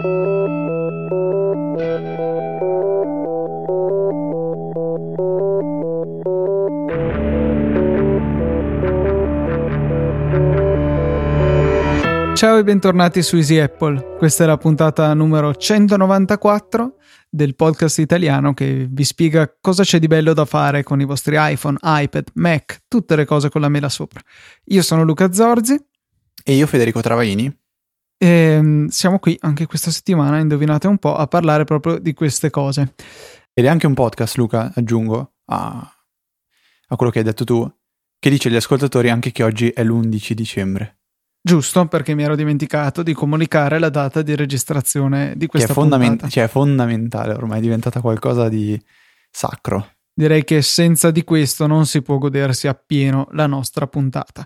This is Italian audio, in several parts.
Ciao e bentornati su Easy Apple. Questa è la puntata numero 194 del podcast italiano che vi spiega cosa c'è di bello da fare con i vostri iPhone, iPad, Mac, tutte le cose con la mela sopra. Io sono Luca Zorzi. E io Federico Travaini. E mm, siamo qui anche questa settimana, indovinate un po', a parlare proprio di queste cose. Ed è anche un podcast, Luca, aggiungo a, a quello che hai detto tu, che dice agli ascoltatori anche che oggi è l'11 dicembre. Giusto, perché mi ero dimenticato di comunicare la data di registrazione di questa che è fondament- cioè è fondamentale, ormai è diventata qualcosa di sacro. Direi che senza di questo non si può godersi appieno la nostra puntata.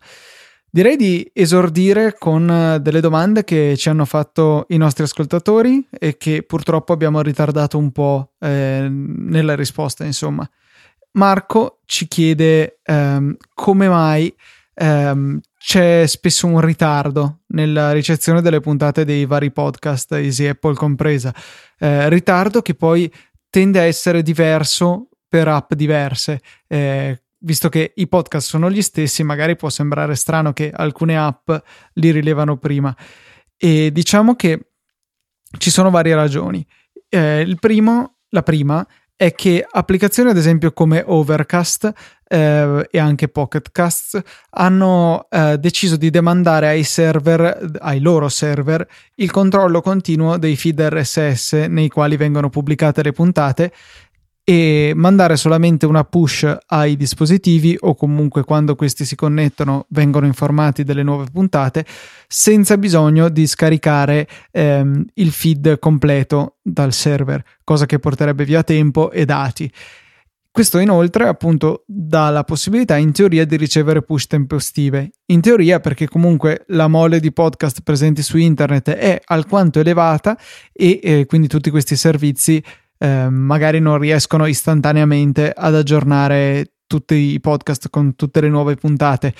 Direi di esordire con eh, delle domande che ci hanno fatto i nostri ascoltatori e che purtroppo abbiamo ritardato un po' eh, nella risposta, insomma. Marco ci chiede ehm, come mai ehm, c'è spesso un ritardo nella ricezione delle puntate dei vari podcast, Easy Apple compresa. Eh, ritardo che poi tende a essere diverso per app diverse. Eh, visto che i podcast sono gli stessi, magari può sembrare strano che alcune app li rilevano prima. E diciamo che ci sono varie ragioni. Eh, primo, la prima, è che applicazioni ad esempio come Overcast eh, e anche Pocketcast hanno eh, deciso di demandare ai server, ai loro server, il controllo continuo dei feed RSS nei quali vengono pubblicate le puntate e mandare solamente una push ai dispositivi o comunque quando questi si connettono vengono informati delle nuove puntate senza bisogno di scaricare ehm, il feed completo dal server, cosa che porterebbe via tempo e dati. Questo inoltre appunto dà la possibilità in teoria di ricevere push tempestive. In teoria perché comunque la mole di podcast presenti su internet è alquanto elevata e eh, quindi tutti questi servizi eh, magari non riescono istantaneamente ad aggiornare tutti i podcast con tutte le nuove puntate.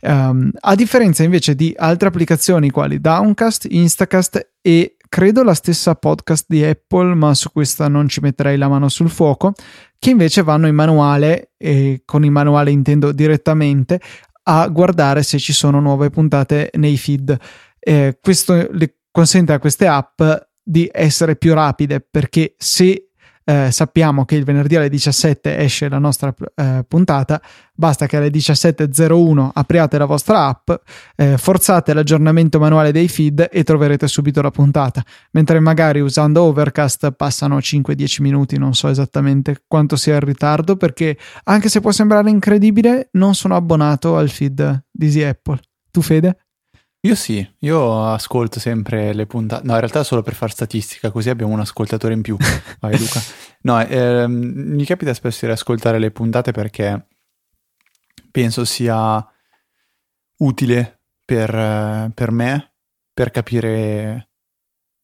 Um, a differenza invece di altre applicazioni quali Downcast, Instacast e credo la stessa podcast di Apple, ma su questa non ci metterei la mano sul fuoco, che invece vanno in manuale, e con il manuale intendo direttamente, a guardare se ci sono nuove puntate nei feed. Eh, questo le consente a queste app di essere più rapide perché se eh, sappiamo che il venerdì alle 17 esce la nostra eh, puntata, basta che alle 17.01 apriate la vostra app, eh, forzate l'aggiornamento manuale dei feed e troverete subito la puntata, mentre magari usando Overcast passano 5-10 minuti, non so esattamente quanto sia il ritardo, perché anche se può sembrare incredibile, non sono abbonato al feed di Easy Apple. Tu Fede? Io sì, io ascolto sempre le puntate. No, in realtà solo per fare statistica, così abbiamo un ascoltatore in più. Vai Luca. No, ehm, mi capita spesso di ascoltare le puntate perché penso sia utile per, per me, per capire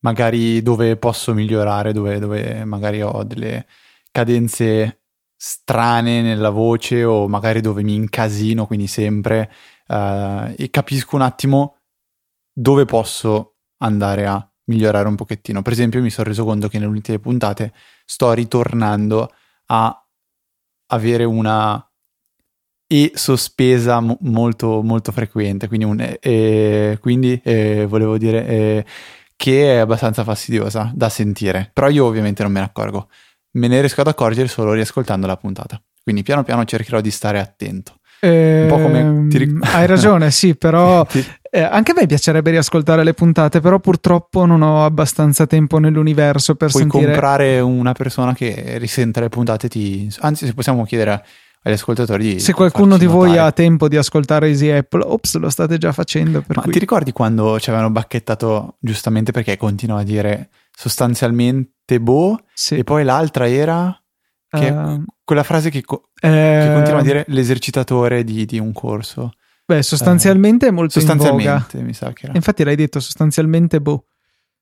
magari dove posso migliorare, dove, dove magari ho delle cadenze strane nella voce o magari dove mi incasino, quindi sempre, uh, e capisco un attimo dove posso andare a migliorare un pochettino. Per esempio, mi sono reso conto che nelle ultime puntate sto ritornando a avere una E sospesa mo- molto, molto frequente. Quindi, un, e, quindi e, volevo dire e, che è abbastanza fastidiosa da sentire. Però io ovviamente non me ne accorgo. Me ne riesco ad accorgere solo riascoltando la puntata. Quindi piano piano cercherò di stare attento. Eh, un po' come ti ric- hai ragione, sì, però eh, anche a me piacerebbe riascoltare le puntate, però purtroppo non ho abbastanza tempo nell'universo per Puoi sentire. comprare una persona che risente le puntate, ti... anzi, se possiamo chiedere agli ascoltatori di se qualcuno di voi ha tempo di ascoltare Easy Apple ops lo state già facendo ma cui... ti ricordi quando ci avevano bacchettato giustamente perché continua a dire sostanzialmente boh sì. e poi l'altra era che uh, quella frase che, co- uh, che, continua a dire l'esercitatore di, di un corso. Beh, sostanzialmente uh, è molto sostanzialmente, in mi sa che era. Infatti l'hai detto sostanzialmente boh.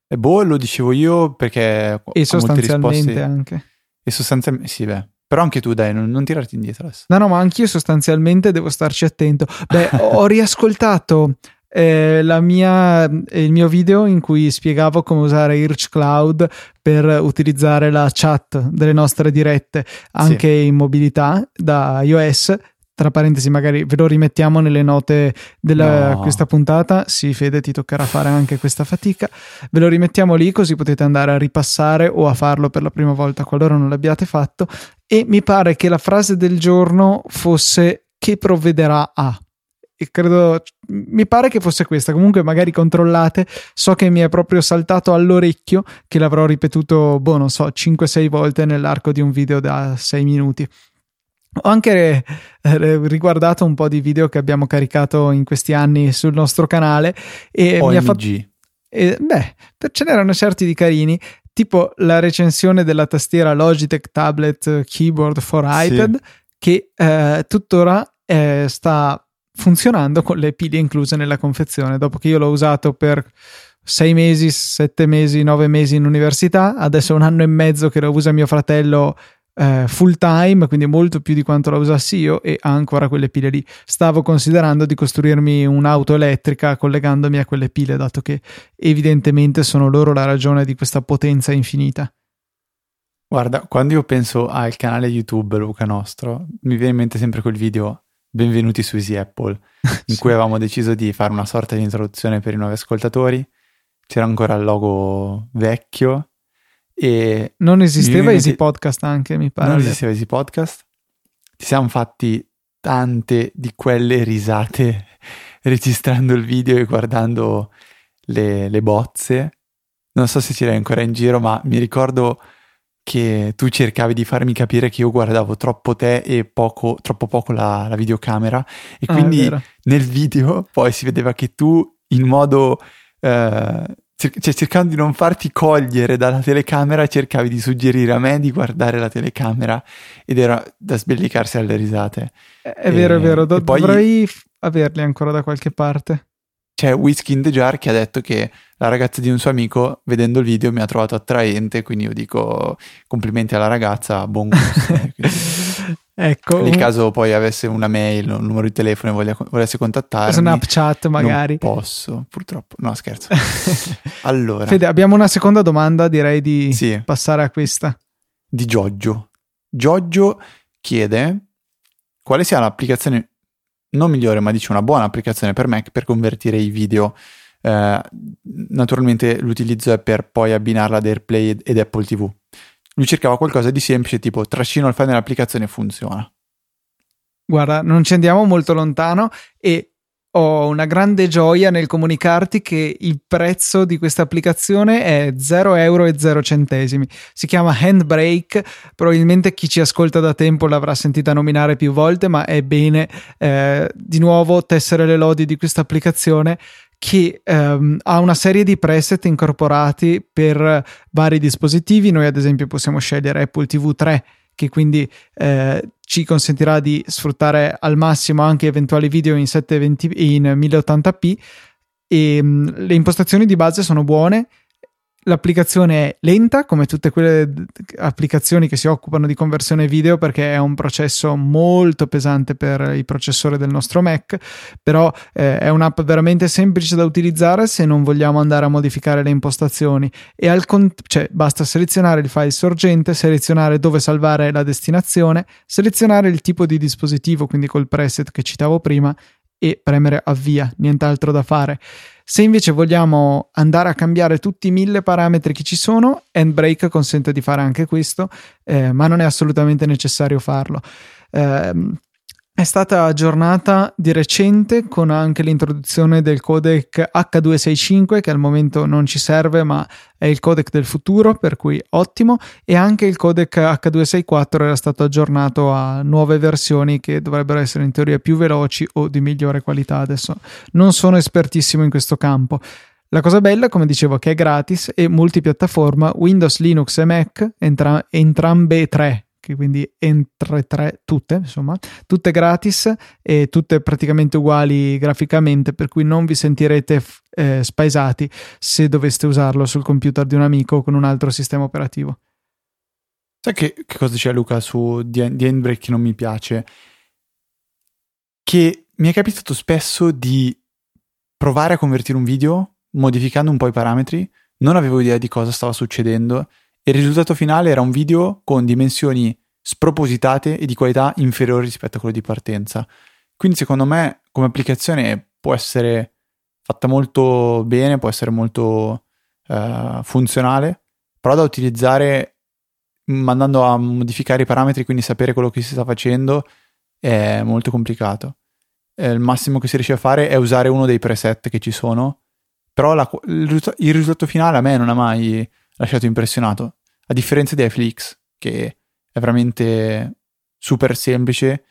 E boh lo dicevo io perché e sostanzialmente anche. E sostanzialmente sì, beh. Però anche tu, dai, non, non, tirarti indietro adesso. No, no, ma anch'io sostanzialmente devo starci attento. Beh, ho riascoltato eh, mia, il mio video in cui spiegavo come usare Irch Cloud per utilizzare la chat delle nostre dirette anche sì. in mobilità da iOS tra parentesi magari ve lo rimettiamo nelle note di no. questa puntata. Sì Fede ti toccherà fare anche questa fatica. Ve lo rimettiamo lì così potete andare a ripassare o a farlo per la prima volta qualora non l'abbiate fatto. E mi pare che la frase del giorno fosse che provvederà a e credo mi pare che fosse questa. Comunque magari controllate. So che mi è proprio saltato all'orecchio che l'avrò ripetuto boh non so 5-6 volte nell'arco di un video da 6 minuti ho anche eh, riguardato un po' di video che abbiamo caricato in questi anni sul nostro canale e OMG. mi ha fatto. Eh, beh, ce n'erano certi di carini, tipo la recensione della tastiera Logitech Tablet Keyboard for iPad, sì. che eh, tuttora eh, sta funzionando con le pile incluse nella confezione. Dopo che io l'ho usato per sei mesi, sette mesi, nove mesi in università, adesso è un anno e mezzo che lo usa mio fratello eh, full time, quindi molto più di quanto la usassi io e ha ancora quelle pile lì. Stavo considerando di costruirmi un'auto elettrica collegandomi a quelle pile, dato che evidentemente sono loro la ragione di questa potenza infinita. Guarda, quando io penso al canale YouTube Luca Nostro, mi viene in mente sempre quel video Benvenuti su Easy Apple, in sì. cui avevamo deciso di fare una sorta di introduzione per i nuovi ascoltatori. C'era ancora il logo vecchio e non esisteva Easy Podcast anche, mi pare. Non esisteva Easy Podcast. Ci siamo fatti tante di quelle risate registrando il video e guardando le, le bozze. Non so se ce l'hai ancora in giro, ma mi ricordo che tu cercavi di farmi capire che io guardavo troppo te e poco, troppo poco la, la videocamera e ah, quindi nel video poi si vedeva che tu in modo eh, cioè, cercando di non farti cogliere dalla telecamera, cercavi di suggerire a me di guardare la telecamera ed era da sbellicarsi alle risate. È, è vero, è vero, Do- poi... dovrei averli ancora da qualche parte. C'è Whisky in the Jar che ha detto che la ragazza di un suo amico, vedendo il video, mi ha trovato attraente, quindi io dico complimenti alla ragazza, buon gusto. ecco. Nel caso poi avesse una mail, un numero di telefono e voglia, volesse contattarmi. Snapchat magari. Non posso, purtroppo. No, scherzo. allora. Fede, abbiamo una seconda domanda, direi di sì. passare a questa. Di Giorgio. Giorgio chiede quale sia l'applicazione non migliore, ma dice una buona applicazione per Mac per convertire i video. Eh, naturalmente l'utilizzo è per poi abbinarla ad AirPlay ed Apple TV. Lui cercava qualcosa di semplice, tipo trascino il file nell'applicazione e funziona. Guarda, non ci andiamo molto lontano e ho una grande gioia nel comunicarti che il prezzo di questa applicazione è 0 euro e 0 centesimi. Si chiama Handbrake, probabilmente chi ci ascolta da tempo l'avrà sentita nominare più volte, ma è bene eh, di nuovo tessere le lodi di questa applicazione che ehm, ha una serie di preset incorporati per vari dispositivi. Noi ad esempio possiamo scegliere Apple TV 3 che quindi eh, ci consentirà di sfruttare al massimo anche eventuali video in 720 in 1080p e mh, le impostazioni di base sono buone L'applicazione è lenta, come tutte quelle applicazioni che si occupano di conversione video, perché è un processo molto pesante per i processori del nostro Mac, però eh, è un'app veramente semplice da utilizzare se non vogliamo andare a modificare le impostazioni. E al con- cioè, basta selezionare il file sorgente, selezionare dove salvare la destinazione, selezionare il tipo di dispositivo, quindi col preset che citavo prima, e premere avvia, nient'altro da fare. Se invece vogliamo andare a cambiare tutti i mille parametri che ci sono, Handbrake consente di fare anche questo, eh, ma non è assolutamente necessario farlo. Eh, è stata aggiornata di recente con anche l'introduzione del codec H265 che al momento non ci serve ma è il codec del futuro per cui ottimo. E anche il codec H264 era stato aggiornato a nuove versioni che dovrebbero essere in teoria più veloci o di migliore qualità. Adesso non sono espertissimo in questo campo. La cosa bella, come dicevo, che è gratis e multipiattaforma Windows, Linux e Mac, entra- entrambe tre, che quindi entra tre, tutte, insomma, tutte gratis e tutte praticamente uguali graficamente, per cui non vi sentirete eh, spaesati se doveste usarlo sul computer di un amico o con un altro sistema operativo. Sai che, che cosa c'è Luca su di Handbrake che non mi piace? Che mi è capitato spesso di provare a convertire un video modificando un po' i parametri, non avevo idea di cosa stava succedendo il risultato finale era un video con dimensioni spropositate e di qualità inferiori rispetto a quello di partenza. Quindi secondo me come applicazione può essere fatta molto bene, può essere molto uh, funzionale, però da utilizzare mandando a modificare i parametri, quindi sapere quello che si sta facendo, è molto complicato. Eh, il massimo che si riesce a fare è usare uno dei preset che ci sono, però la, il, il, risultato finale a me non ha mai lasciato impressionato, a differenza di iFlix, che è veramente super semplice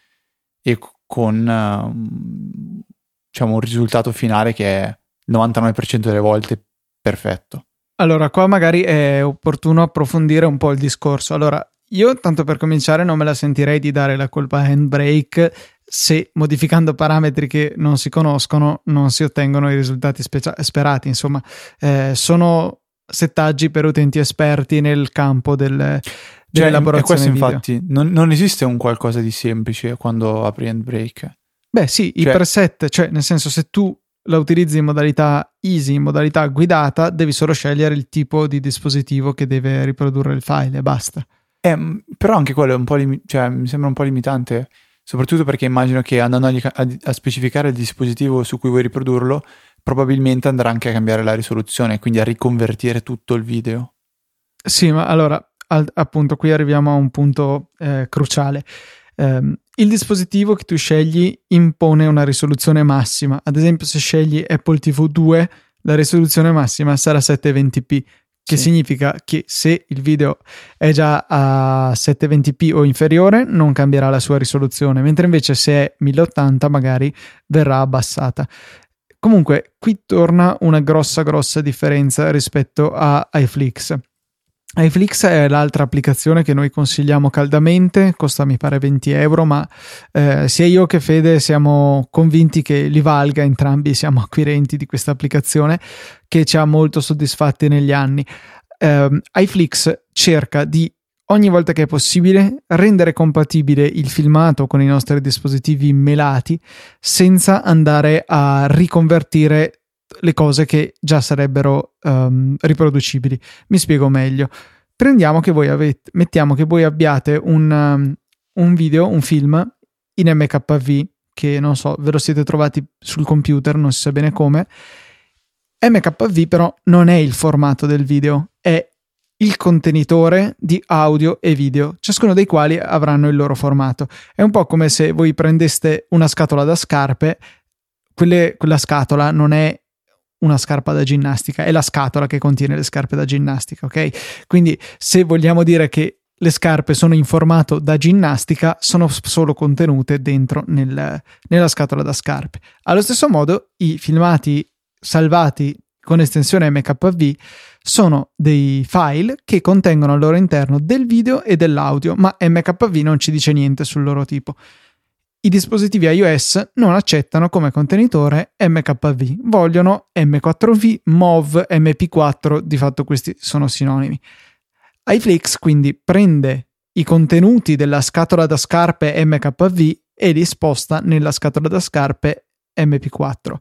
e con uh, diciamo, un risultato finale che è il 99% delle volte perfetto. Allora, qua magari è opportuno approfondire un po' il discorso. Allora, io tanto per cominciare non me la sentirei di dare la colpa a Handbrake se modificando parametri che non si conoscono non si ottengono i risultati specia- sperati. Insomma, eh, sono settaggi per utenti esperti nel campo del, cioè, dell'elaborazione questo video. infatti non, non, esiste un qualcosa di semplice quando apri Handbrake. Beh sì, cioè, i preset, cioè nel senso se tu la utilizzi in modalità easy, in modalità guidata, devi solo scegliere il tipo di dispositivo che deve riprodurre il file e basta. Eh, però anche quello è un po' lim- cioè, mi sembra un po' limitante, soprattutto perché immagino che andando a, specificare il dispositivo su cui vuoi riprodurlo, probabilmente andrà anche a cambiare la risoluzione, quindi a riconvertire tutto il video. Sì, ma allora, al, appunto, qui arriviamo a un punto eh, cruciale. Um, il dispositivo che tu scegli impone una risoluzione massima. Ad esempio, se scegli Apple TV 2, la risoluzione massima sarà 720p, che sì. significa che se il video è già a 720p o inferiore non cambierà la sua risoluzione, mentre invece se è 1080 magari verrà abbassata. Comunque, qui torna una grossa grossa differenza rispetto a iFlix iFlix è l'altra applicazione che noi consigliamo caldamente, costa mi pare 20 euro, ma eh, sia io che Fede siamo convinti che li valga, entrambi siamo acquirenti di questa applicazione che ci ha molto soddisfatti negli anni. Eh, iFlix cerca di ogni volta che è possibile rendere compatibile il filmato con i nostri dispositivi melati senza andare a riconvertire le cose che già sarebbero um, riproducibili. Mi spiego meglio. Prendiamo che voi avete, mettiamo che voi abbiate un, um, un video, un film in MKV che non so, ve lo siete trovati sul computer, non si sa bene come. MKV però non è il formato del video, è il contenitore di audio e video, ciascuno dei quali avranno il loro formato. È un po' come se voi prendeste una scatola da scarpe, quelle, quella scatola non è una scarpa da ginnastica, è la scatola che contiene le scarpe da ginnastica, ok? Quindi se vogliamo dire che le scarpe sono in formato da ginnastica, sono solo contenute dentro nel, nella scatola da scarpe. Allo stesso modo, i filmati salvati con estensione MKV sono dei file che contengono al loro interno del video e dell'audio, ma MKV non ci dice niente sul loro tipo i dispositivi iOS non accettano come contenitore MKV, vogliono M4V, MOV, MP4, di fatto questi sono sinonimi. iFlix quindi prende i contenuti della scatola da scarpe MKV e li sposta nella scatola da scarpe MP4.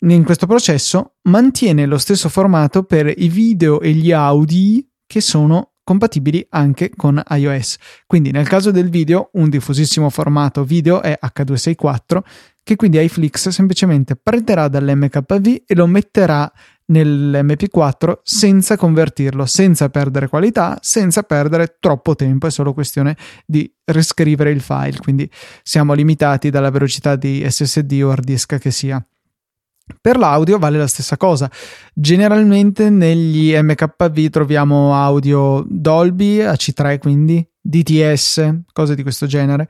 In questo processo mantiene lo stesso formato per i video e gli audi che sono compatibili anche con iOS. Quindi nel caso del video, un diffusissimo formato video è H264 che quindi iFlix semplicemente prenderà dall'MKV e lo metterà nell'MP4 senza convertirlo, senza perdere qualità, senza perdere troppo tempo, è solo questione di riscrivere il file, quindi siamo limitati dalla velocità di SSD o hard disk che sia. Per l'audio vale la stessa cosa. Generalmente negli MKV troviamo audio Dolby, AC3 quindi, DTS, cose di questo genere.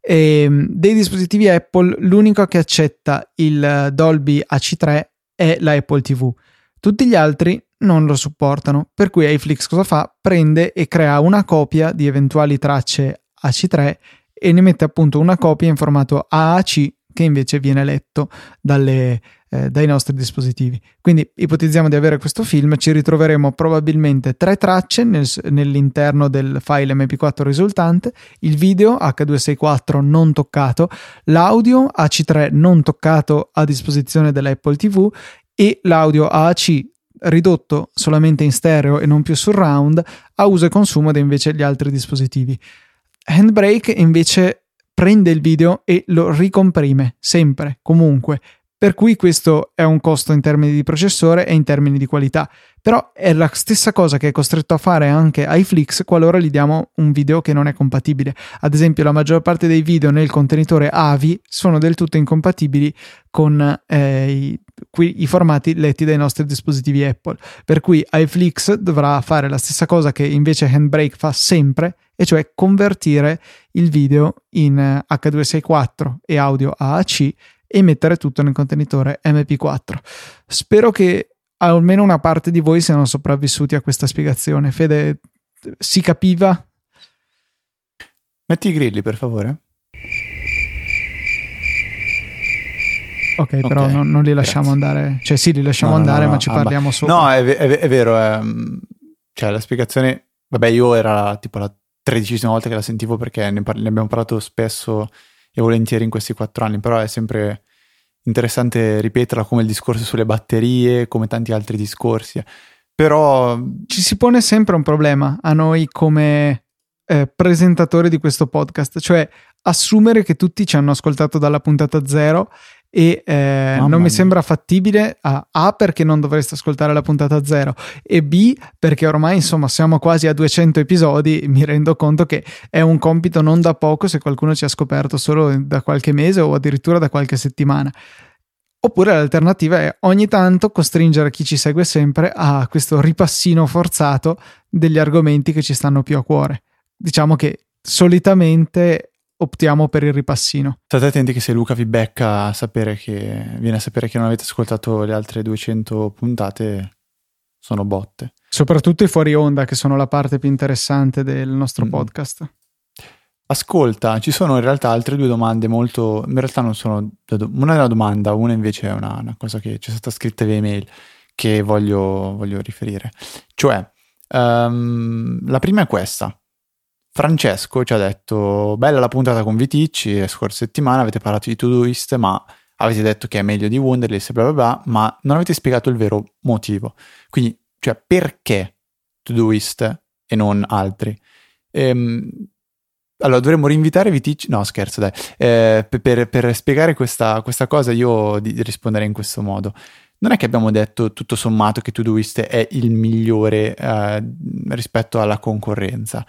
E ehm, dei dispositivi Apple l'unico che accetta il Dolby AC3 è la Apple TV. Tutti gli altri non lo supportano, per cui iFlix cosa fa? Prende e crea una copia di eventuali tracce AC3 e ne mette appunto una copia in formato AAC che invece viene letto dalle, eh, dai nostri dispositivi. Quindi ipotizziamo di avere questo film, ci ritroveremo probabilmente tre tracce nel, nell'interno del file MP4 risultante, il video H264 non toccato, l'audio AC3 non toccato a disposizione dell'Apple TV e l'audio AAC ridotto solamente in stereo e non più surround a uso e consumo da invece gli altri dispositivi. Handbrake invece prende il video e lo ricomprime sempre, comunque, per cui questo è un costo in termini di processore e in termini di qualità. Però è la stessa cosa che è costretto a fare anche iFlix qualora gli diamo un video che non è compatibile. Ad esempio, la maggior parte dei video nel contenitore AVI sono del tutto incompatibili con eh, i, qui, i, formati letti dai nostri dispositivi Apple. Per cui iFlix dovrà fare la stessa cosa che invece Handbrake fa sempre, e cioè convertire il video in H264 e audio AAC e mettere tutto nel contenitore MP4. Spero che almeno una parte di voi siano sopravvissuti a questa spiegazione. Fede, si capiva? Metti i grilli, per favore. Ok, okay però non, non, li lasciamo grazie. andare. Cioè, sì, li lasciamo no, andare, no, no, ma ci parliamo solo. No, è, è, è vero. È, cioè, la spiegazione. Vabbè, io era tipo la tredicesima volta che la sentivo perché ne, par- ne abbiamo parlato spesso e volentieri in questi quattro anni, però è sempre interessante ripeterla come il discorso sulle batterie, come tanti altri discorsi. Però ci si pone sempre un problema a noi come eh, presentatori di questo podcast, cioè assumere che tutti ci hanno ascoltato dalla puntata zero e eh, non mi sembra fattibile a, a, perché non dovreste ascoltare la puntata zero e B perché ormai insomma siamo quasi a 200 episodi mi rendo conto che è un compito non da poco se qualcuno ci ha scoperto solo da qualche mese o addirittura da qualche settimana. Oppure l'alternativa è ogni tanto costringere chi ci segue sempre a questo ripassino forzato degli argomenti che ci stanno più a cuore. Diciamo che solitamente optiamo per il ripassino. State attenti che se Luca vi becca a sapere che viene a sapere che non avete ascoltato le altre 200 puntate, sono botte. Soprattutto i fuori onda, che sono la parte più interessante del nostro mm. podcast. Ascolta, ci sono in realtà altre due domande molto... In realtà non sono... Una è una domanda, una invece è una, una cosa che ci è stata scritta via email che voglio, voglio riferire. Cioè, um, la prima è questa. Francesco ci ha detto bella la puntata con Viticci, la scorsa settimana avete parlato di Todoist ma avete detto che è meglio di Wunderlist bla bla bla, ma non avete spiegato il vero motivo. Quindi, cioè, perché Todoist e non altri? Ehm, allora, dovremmo rinvitare Viticci. No, scherzo, dai. Eh, per, per, spiegare questa, questa cosa, io di, di rispondere in questo modo. Non è che abbiamo detto tutto sommato che Todoist è il migliore eh, rispetto alla concorrenza.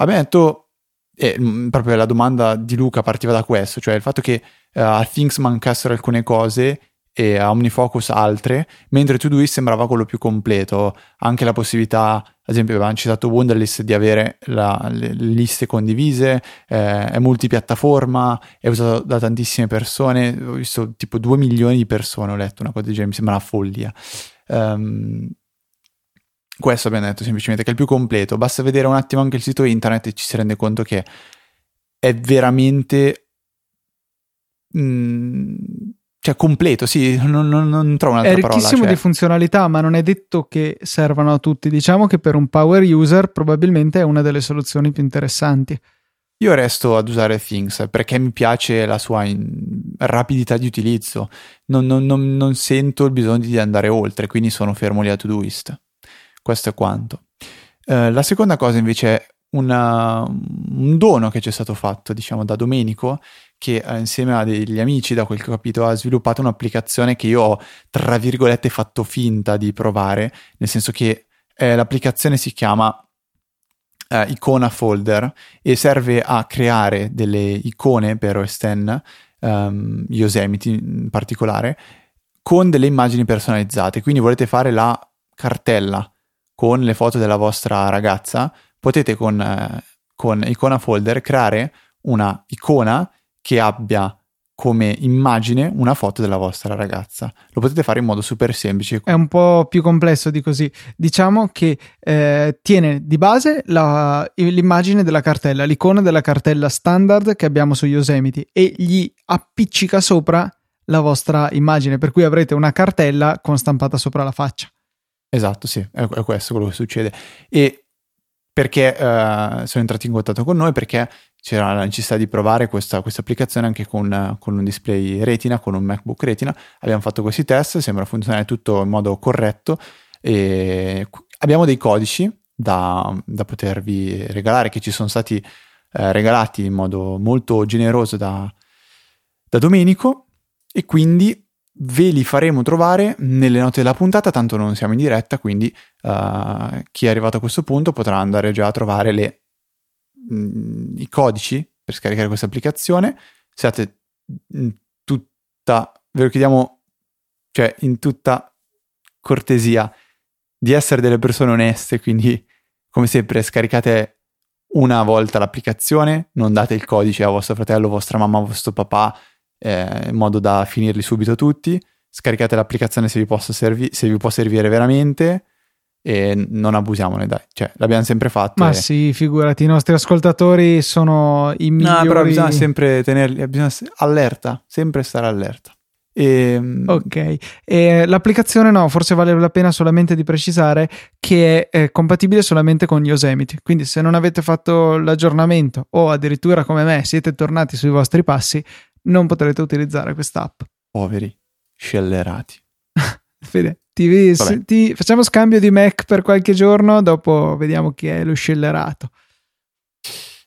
Abbiamo detto, eh, proprio la domanda di Luca partiva da questo, cioè il fatto che uh, a Things mancassero alcune cose e a OmniFocus altre, mentre Todoist sembrava quello più completo, anche la possibilità, ad esempio avevamo citato Wunderlist, di avere la, le, liste condivise, eh, è multipiattaforma, è usato da tantissime persone, ho visto tipo 2 milioni di persone, ho letto una cosa del genere, mi sembra una follia. Um, questo abbiamo detto semplicemente, che è il più completo. Basta vedere un attimo anche il sito internet e ci si rende conto che è veramente... Mm, cioè completo, sì, non, non, non trovo un'altra parola. È ricchissimo cioè... di funzionalità, ma non è detto che servano a tutti. Diciamo che per un power user probabilmente è una delle soluzioni più interessanti. Io resto ad usare Things perché mi piace la sua rapidità di utilizzo. Non, non, non, sento il bisogno di andare oltre, quindi sono fermo lì a Todoist. Questo è quanto. Eh, la seconda cosa invece è una, un dono che ci è stato fatto, diciamo, da Domenico, che eh, insieme a degli amici, da quel che ho capito, ha sviluppato un'applicazione che io ho, tra virgolette, fatto finta di provare, nel senso che eh, l'applicazione si chiama eh, Icona Folder e serve a creare delle icone per OS X, um, Yosemite in particolare, con delle immagini personalizzate. Quindi volete fare la cartella con le foto della vostra ragazza, potete con, eh, con Icona Folder creare una icona che abbia come immagine una foto della vostra ragazza. Lo potete fare in modo super semplice. È un po' più complesso di così. Diciamo che eh, tiene di base la, l'immagine della cartella, l'icona della cartella standard che abbiamo su Yosemite e gli appiccica sopra la vostra immagine, per cui avrete una cartella con stampata sopra la faccia. Esatto, sì, è, questo quello che succede. E perché uh, sono entrati in contatto con noi? Perché c'era la necessità di provare questa, questa applicazione anche con, con, un display retina, con un MacBook retina. Abbiamo fatto questi test, sembra funzionare tutto in modo corretto e abbiamo dei codici da, da potervi regalare che ci sono stati eh, regalati in modo molto generoso da, da Domenico e quindi ve li faremo trovare nelle note della puntata, tanto non siamo in diretta, quindi uh, chi è arrivato a questo punto potrà andare già a trovare le mh, i codici per scaricare questa applicazione. Siate in tutta, ve lo chiediamo, cioè in tutta cortesia di essere delle persone oneste, quindi come sempre scaricate una volta l'applicazione, non date il codice a vostro fratello, vostra mamma, vostro papà, eh, in modo da finirli subito tutti. Scaricate l'applicazione se vi, servi- se vi può servire veramente e non abusiamone, dai. Cioè, l'abbiamo sempre fatto. Ma e... sì, figurati, i nostri ascoltatori sono i migliori. No, però bisogna sempre tenerli, bisogna allerta, sempre stare allerta. E... Ehm, ok, e l'applicazione no, forse vale la pena solamente di precisare che è, è compatibile solamente con Yosemite, quindi se non avete fatto l'aggiornamento o addirittura come me siete tornati sui vostri passi, non potrete utilizzare quest'app. Poveri, scellerati. Fede, ti, ti, facciamo scambio di Mac per qualche giorno, dopo vediamo chi è lo scellerato.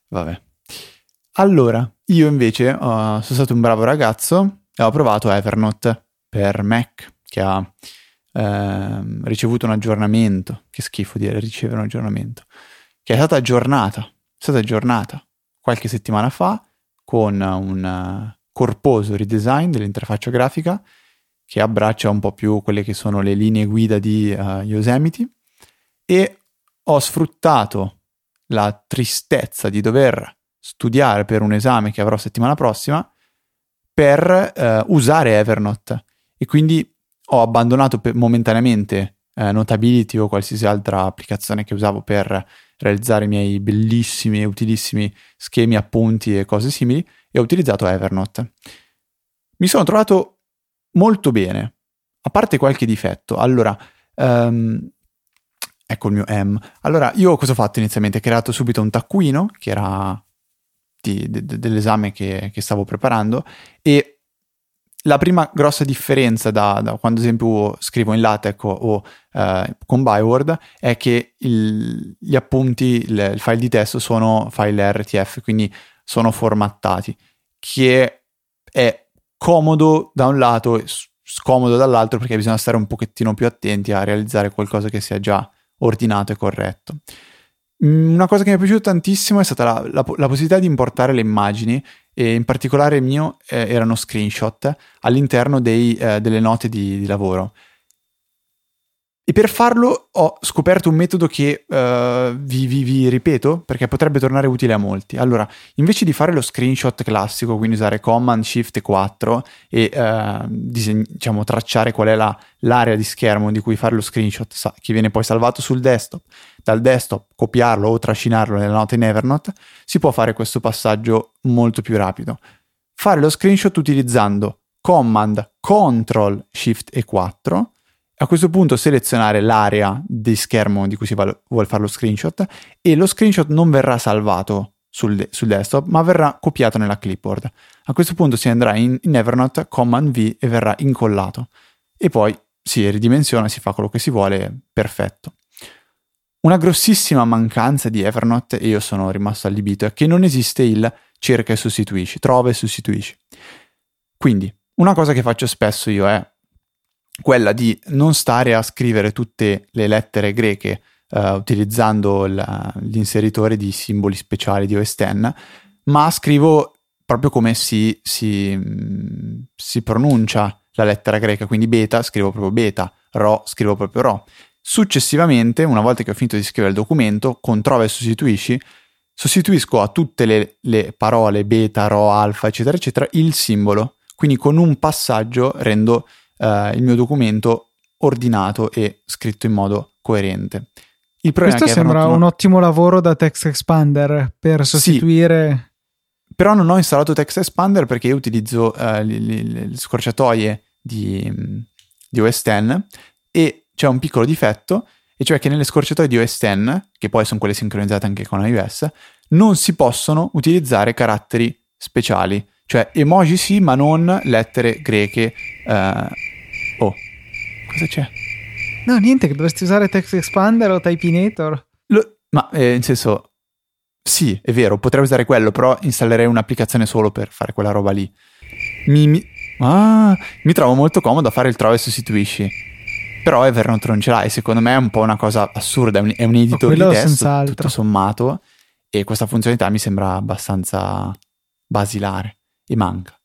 Vabbè. Allora, io invece uh, sono stato un bravo ragazzo e ho provato Evernote per Mac, che ha uh, ricevuto un aggiornamento. Che schifo dire ricevere un aggiornamento. Che è stata aggiornata, è stata aggiornata qualche settimana fa con un corposo redesign dell'interfaccia grafica che abbraccia un po' più quelle che sono le linee guida di uh, Yosemite e ho sfruttato la tristezza di dover studiare per un esame che avrò settimana prossima per uh, usare Evernote. E quindi ho abbandonato per, momentaneamente uh, Notability o qualsiasi altra applicazione che usavo per realizzare i miei bellissimi e utilissimi schemi, appunti e cose simili e ho utilizzato Evernote. Mi sono trovato molto bene, a parte qualche difetto. Allora, um, ecco il mio M. Allora, io cosa ho fatto inizialmente? Ho creato subito un taccuino, che era di, de, dell'esame che, che, stavo preparando, e la prima grossa differenza da, da quando ad esempio scrivo in LaTeX o, o uh, con Byword è che il, gli appunti, il, il file di testo sono file RTF, quindi sono formattati, che è comodo da un lato e scomodo dall'altro perché bisogna stare un pochettino più attenti a realizzare qualcosa che sia già ordinato e corretto. Mm, una cosa che mi è piaciuta tantissimo è stata la, la, la possibilità di importare le immagini e in particolare il mio eh, erano screenshot all'interno dei, eh, delle note di, di lavoro. E per farlo ho scoperto un metodo che uh, vi, vi, vi, ripeto perché potrebbe tornare utile a molti. Allora, invece di fare lo screenshot classico, quindi usare Command Shift e 4 e uh, diseg- diciamo, tracciare qual è la, l'area di schermo di cui fare lo screenshot, sa- che viene poi salvato sul desktop, dal desktop copiarlo o trascinarlo nella nota in Evernote, si può fare questo passaggio molto più rapido. Fare lo screenshot utilizzando Command, Control, Shift e 4 a questo punto selezionare l'area di schermo di cui si vuole fare lo screenshot e lo screenshot non verrà salvato sul, sul, desktop ma verrà copiato nella clipboard. A questo punto si andrà in, in Evernote, Command V e verrà incollato e poi si ridimensiona, si fa quello che si vuole, perfetto. Una grossissima mancanza di Evernote, e io sono rimasto allibito, è che non esiste il cerca e sostituisci, trova e sostituisci. Quindi, una cosa che faccio spesso io è quella di non stare a scrivere tutte le lettere greche uh, utilizzando la, l'inseritore di simboli speciali di OS X, ma scrivo proprio come si, si, si pronuncia la lettera greca, quindi beta scrivo proprio beta, ro scrivo proprio ro. Successivamente, una volta che ho finito di scrivere il documento, con trova e sostituisci, sostituisco a tutte le, le parole beta, ro, alfa, eccetera, eccetera, il simbolo Quindi con un passaggio rendo eh, il mio documento ordinato e scritto in modo coerente. Il Questo sembra Evernote un ottimo lavoro da Text Expander per sostituire... Sì, però non ho installato Text Expander perché io utilizzo uh, le, le, le, scorciatoie di, di OS X e c'è un piccolo difetto, e cioè che nelle scorciatoie di OS X, che poi sono quelle sincronizzate anche con iOS, non si possono utilizzare caratteri speciali, cioè emoji sì, ma non lettere greche. Uh... Cosa c'è? No, niente, che dovresti usare Text Expander o Typinator. Lo, ma eh, in senso, sì, è vero, potrei usare quello, però installerei un'applicazione solo per fare quella roba lì. Mi, mi, ah, mi trovo molto comodo a fare il trova e sostituisci. Però Evernote non ce l'ha e secondo me è un po' una cosa assurda, è un, è un editor di testo tutto sommato e questa funzionalità mi sembra abbastanza basilare e manca.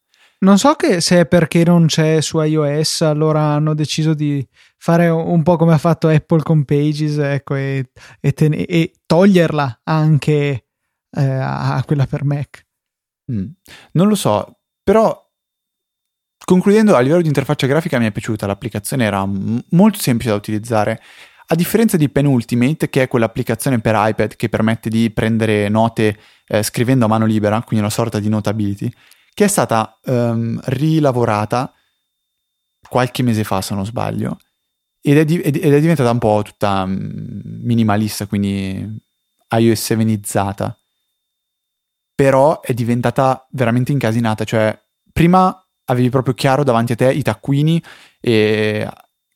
Non so che se è perché non c'è su iOS, allora hanno deciso di fare un po' come ha fatto Apple con Pages ecco, e, e, ten- e toglierla anche eh, a quella per Mac. Mm. Non lo so, però concludendo a livello di interfaccia grafica mi è piaciuta, l'applicazione era m- molto semplice da utilizzare. A differenza di Penultimate, che è quell'applicazione per iPad che permette di prendere note eh, scrivendo a mano libera, quindi una sorta di notability, che è stata um, rilavorata qualche mese fa, se non sbaglio, ed è, di- ed è diventata un po' tutta um, minimalista, quindi iOS 7izzata. Però è diventata veramente incasinata, cioè prima avevi proprio chiaro davanti a te i taccuini e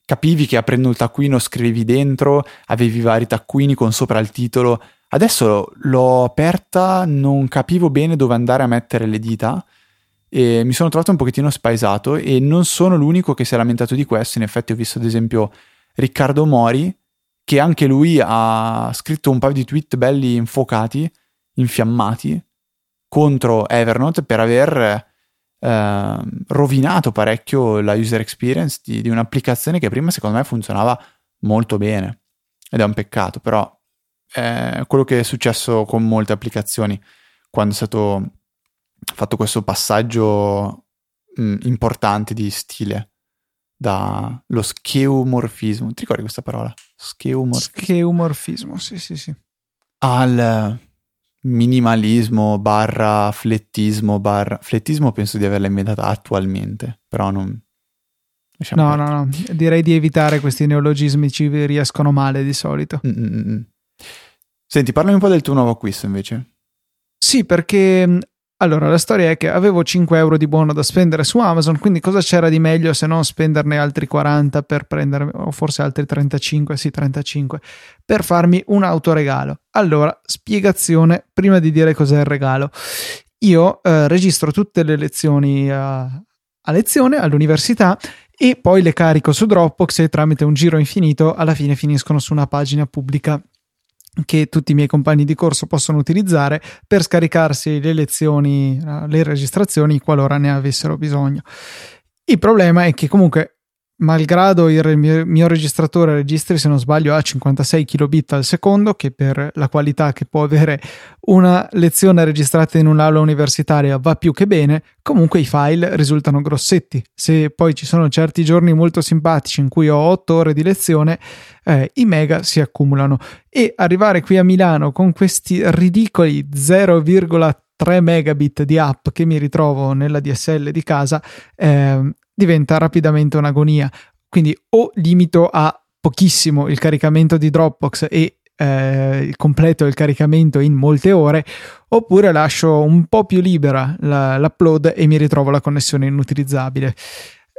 capivi che aprendo il taccuino scrivevi dentro, avevi vari taccuini con sopra il titolo. Adesso l'ho aperta, non capivo bene dove andare a mettere le dita e mi sono trovato un pochettino spaesato e non sono l'unico che si è lamentato di questo, in effetti ho visto ad esempio Riccardo Mori che anche lui ha scritto un paio di tweet belli infuocati, infiammati contro Evernote per aver eh, rovinato parecchio la user experience di, di un'applicazione che prima secondo me funzionava molto bene. Ed è un peccato, però è quello che è successo con molte applicazioni quando è stato fatto questo passaggio mh, mm, importante di stile dallo scheomorfismo. Ti ricordi questa parola? Scheomorfismo. Scheomorfismo, sì, sì, sì. Al minimalismo barra flettismo barra... Flettismo penso di averla inventata attualmente, però non... No, no, no, direi di evitare questi neologismi, ci riescono male di solito. Mm-mm. Senti, parlami un po' del tuo nuovo acquisto invece. Sì, perché allora, la storia è che avevo 5 euro di buono da spendere su Amazon, quindi cosa c'era di meglio se non spenderne altri 40 per prendere, o forse altri 35, sì 35, per farmi un autoregalo. Allora, spiegazione prima di dire cos'è il regalo. Io eh, registro tutte le lezioni a, a lezione all'università e poi le carico su Dropbox e tramite un giro infinito alla fine finiscono su una pagina pubblica che tutti i miei compagni di corso possono utilizzare per scaricarsi le lezioni, le registrazioni qualora ne avessero bisogno. Il problema è che comunque malgrado il mio, mio, registratore registri se non sbaglio a 56 kilobit al secondo che per la qualità che può avere una lezione registrata in un'aula universitaria va più che bene comunque i file risultano grossetti. Se poi ci sono certi giorni molto simpatici in cui ho 8 ore di lezione eh, i mega si accumulano. E arrivare qui a Milano con questi ridicoli 0,3 megabit di app che mi ritrovo nella DSL di casa eh, diventa rapidamente un'agonia. Quindi o limito a pochissimo il caricamento di Dropbox e eh, completo il caricamento in molte ore, oppure lascio un po' più libera la, l'upload e mi ritrovo la connessione inutilizzabile.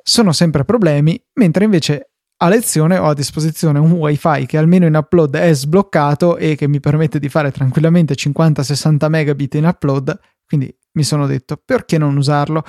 Sono sempre problemi, mentre invece a lezione ho a disposizione un wifi che almeno in upload è sbloccato e che mi permette di fare tranquillamente 50-60 megabit in upload, quindi mi sono detto perché non usarlo?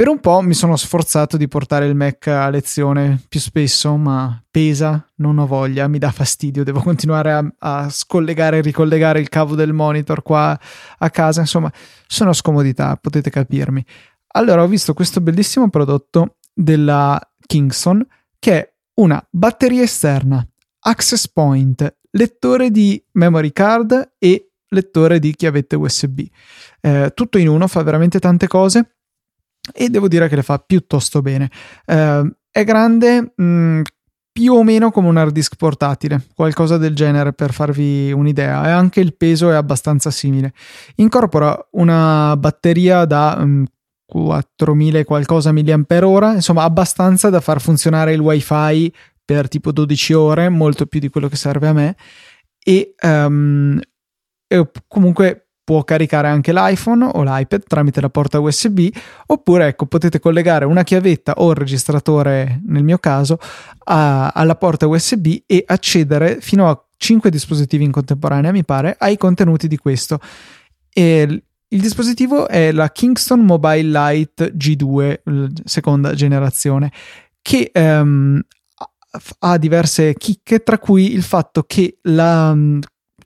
Per un po' mi sono sforzato di portare il Mac a lezione più spesso, ma pesa, non ho voglia, mi dà fastidio, devo continuare a, a scollegare e ricollegare il cavo del monitor qua a casa, insomma, sono scomodità, potete capirmi. Allora ho visto questo bellissimo prodotto della Kingston che è una batteria esterna, access point, lettore di memory card e lettore di chiavette USB. Eh, tutto in uno, fa veramente tante cose e devo dire che le fa piuttosto bene. Eh, è grande, mh, mm, più o meno come un hard disk portatile, qualcosa del genere per farvi un'idea, e anche il peso è abbastanza simile. Incorpora una batteria da um, 4000 qualcosa mAh, insomma abbastanza da far funzionare il wifi per tipo 12 ore, molto più di quello che serve a me, e, um, comunque può caricare anche l'iPhone o l'iPad tramite la porta USB oppure ecco potete collegare una chiavetta o il registratore nel mio caso a, alla porta USB e accedere fino a 5 dispositivi in contemporanea mi pare ai contenuti di questo. E il dispositivo è la Kingston Mobile Lite G2 seconda generazione che um, ha diverse chicche tra cui il fatto che la